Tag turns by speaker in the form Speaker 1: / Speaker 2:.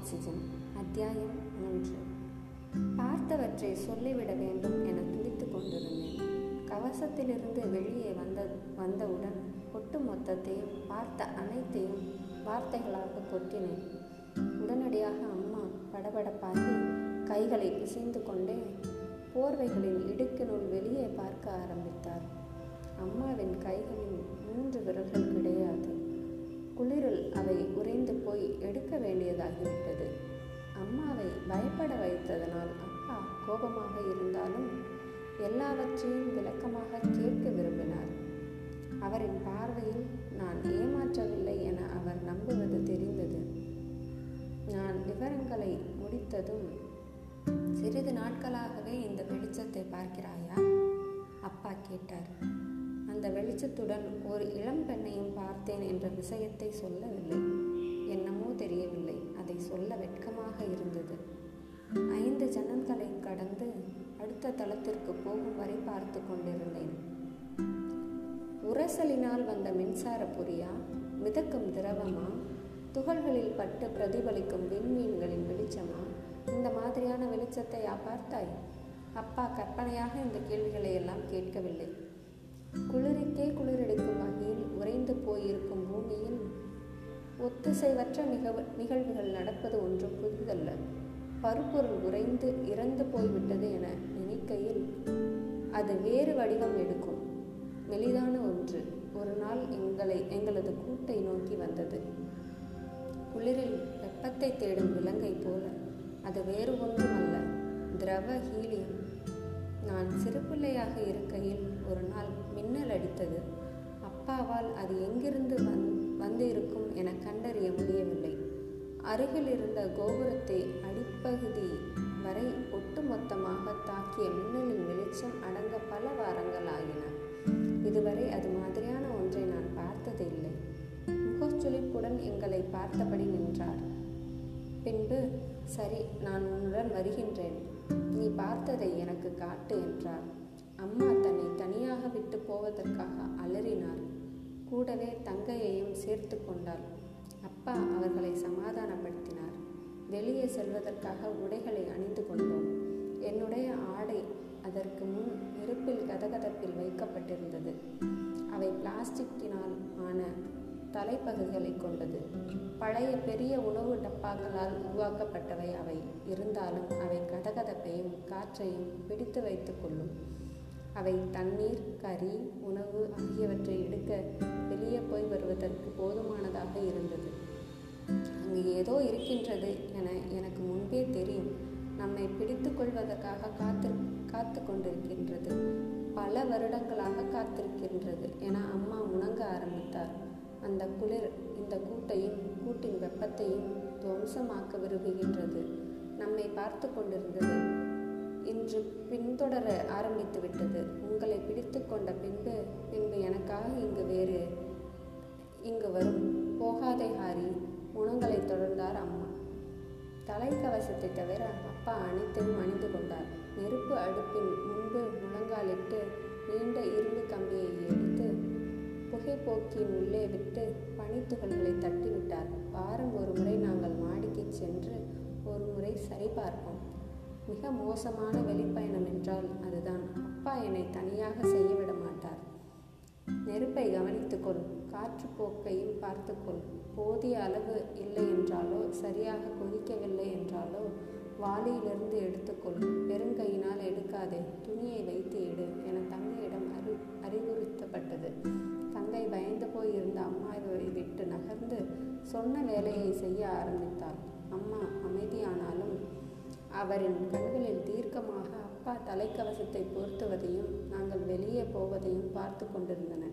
Speaker 1: Oxygen அத்தியாயம் மூன்று. பார்த்தவற்றை சொல்லிவிட வேண்டும் என துடித்து கொண்டிருந்தேன். கவசத்திலிருந்து வெளியே வந்த வந்தவுடன் ஒட்டு மொத்தத்தையும் பார்த்த அனைத்தையும் வார்த்தைகளாக கொட்டினேன். உடனடியாக அம்மா படபடப்பாகி கைகளை பிசைந்து கொண்டே போர்வைகளின் இடுக்கினுள் வெளியே பார்க்க ஆரம்பித்தார். அம்மாவின் கைகளில் மூன்று விரல்கள் கிடையாது. கோபமாக இருந்தாலும் எல்லாவற்றையும் விளக்கமாக கேட்க விரும்பினார். அவரின் பார்வையில் நான் ஏமாற்றவில்லை என அவர் நம்புவது தெரிந்தது. நான் விவரங்களை முடித்ததும் சிறிது நாட்களாகவே இந்த வெளிச்சத்தை பார்க்கிறாயா? அப்பா கேட்டார். அந்த வெளிச்சத்துடன் ஒரு இளம் பெண்ணையும் பார்த்தேன் என்ற விஷயத்தை சொல்லவில்லை. என்னமோ தெரியவில்லை. அதை சொல்ல வெட்கமாக இருந்தது ஜன்னல்களை கடந்து அடுத்த தளத்திற்கு போகும் வரை பார்த்து கொண்டிருந்தேன். உரசலினால் வந்த மின்சார பொறியா மிதக்கும் திரவமா துகள்களில் பட்டு பிரதிபலிக்கும் விண்மீன்களின் வெளிச்சமா இந்த மாதிரியான வெளிச்சத்தை பார்த்தாய்? அப்பா கற்பனையாக இந்த கேள்விகளை எல்லாம் கேட்கவில்லை. குளிருக்கே குளிரெடுக்கும் வகையில் உறைந்து போயிருக்கும் பூமியில் ஒத்திசைவற்ற நிகழ் நிகழ்வுகள் நடப்பது ஒன்றும் புதிதல்ல பருப்பொருள் உறைந்து இறந்து போய்விட்டது என நினைக்கையில் அது வேறு வடிவம் எடுக்கும். மெலிதான ஒன்று. ஒரு நாள் எங்களை எங்களது கூட்டை நோக்கி வந்தது. குளிரில் வெப்பத்தை தேடும் விலங்கை போல. அது வேறு ஒன்றும் அல்ல திரவ ஹீலியம். நான் சிறுபிள்ளையாக இருக்கையில் ஒரு நாள் மின்னல் அடித்தது. அப்பாவால் அது எங்கிருந்து வந் வந்து இருக்கும் என கண்டறிய முடியவில்லை. அருகில் இருந்த கோபுரத்தை அடிப்பகுதி வரை ஒட்டுமொத்தமாக தாக்கிய மின்னலின் வெளிச்சம் அடங்க பல வாரங்கள் ஆகின இதுவரை அது மாதிரியான ஒன்றை நான் பார்த்ததில்லை. முகச்சுளிப்புடன் எங்களை பார்த்தபடி நின்றார். பின்பு சரி நான் உன்னுடன் வருகின்றேன். நீ பார்த்ததை எனக்கு காட்டு என்றார். அம்மா தன்னை தனியாக விட்டு போவதற்காக அலறினார். கூடவே தங்கையையும் சேர்த்து கொண்டாள். அப்பா அவர்களை சமாதானப்படுத்தினார். வெளியே செல்வதற்காக உடைகளை அணிந்து கொண்டோம். என்னுடைய ஆடை அதற்கு முன் நெருப்பில் கதகதப்பில் வைக்கப்பட்டிருந்தது. அவை பிளாஸ்டிக்கினால் ஆன தலைப்பகுதிகளை கொண்டது. பழைய பெரிய உணவு டப்பாக்களால் உருவாக்கப்பட்டவை அவை. இருந்தாலும் அவை கதகதப்பையும் காற்றையும் பிடித்து வைத்து கொள்ளும். அவை தண்ணீர் கறி உணவு ஆகியவற்றை எடுக்க வெளியே போய் வருவதற்கு போதுமானதாக இருந்தது. அங்கு ஏதோ இருக்கின்றது என எனக்கு முன்பே தெரியும். நம்மை பிடித்து கொள்வதற்காக காத்து காத்து கொண்டிருக்கின்றது. பல வருடங்களாக காத்திருக்கின்றது என அம்மா உணங்க ஆரம்பித்தார். அந்த குளிர் இந்த கூட்டையும் கூட்டின் வெப்பத்தையும் துவம்சமாக்க விரும்புகின்றது. நம்மை பார்த்து கொண்டிருந்தது. இன்று பின்தொடர ஆரம்பித்து விட்டது. உங்களை பிடித்து கொண்ட பின்பு பின்பு எனக்காக இங்கு வேறு இங்கு வரும். போகாதே ஹாரி. உணங்களை தொடர்ந்தார் அம்மா. தலைக்கவசத்தை தவிர அப்பா அனைத்தையும் அணிந்து கொண்டார். நெருப்பு அடுப்பின் முன்பு முழங்காலிட்டு நீண்ட இரும்பு கம்பியை எடுத்து புகைப்போக்கின் உள்ளே விட்டு பனித்துகள்களை தட்டிவிட்டார். வாரம் ஒரு முறை நாங்கள் மாடிக்கு சென்று ஒரு முறை சரிபார்ப்போம் மிக மோசமான வெளிப்பயணம் என்றால் அதுதான். அப்பா என்னை தனியாக செய்ய விட மாட்டார் நெருப்பை கவனித்துக்கொள் காற்றுப்போக்கையும் பார்த்துக்கொள் போதிய அளவு இல்லை என்றாலோ சரியாக கொதிக்கவில்லை என்றாலோ வாளியிலிருந்து எடுத்துக்கொள் பெருங்கையினால் எடுக்காதே. துணியை வைத்து எடு என தங்கையிடம் அறி அறிவுறுத்தப்பட்டது. தங்கை பயந்து போய் இருந்த அம்மாவை விட்டு நகர்ந்து சொன்ன வேலையை செய்ய ஆரம்பித்தாள். அம்மா அமைதியானாலும் அவரின் கண்களில் தீர்க்கமாக அப்பா தலைக்கவசத்தை பொருத்துவதையும் நாங்கள் வெளியே போவதையும் பார்த்து கொண்டிருந்தன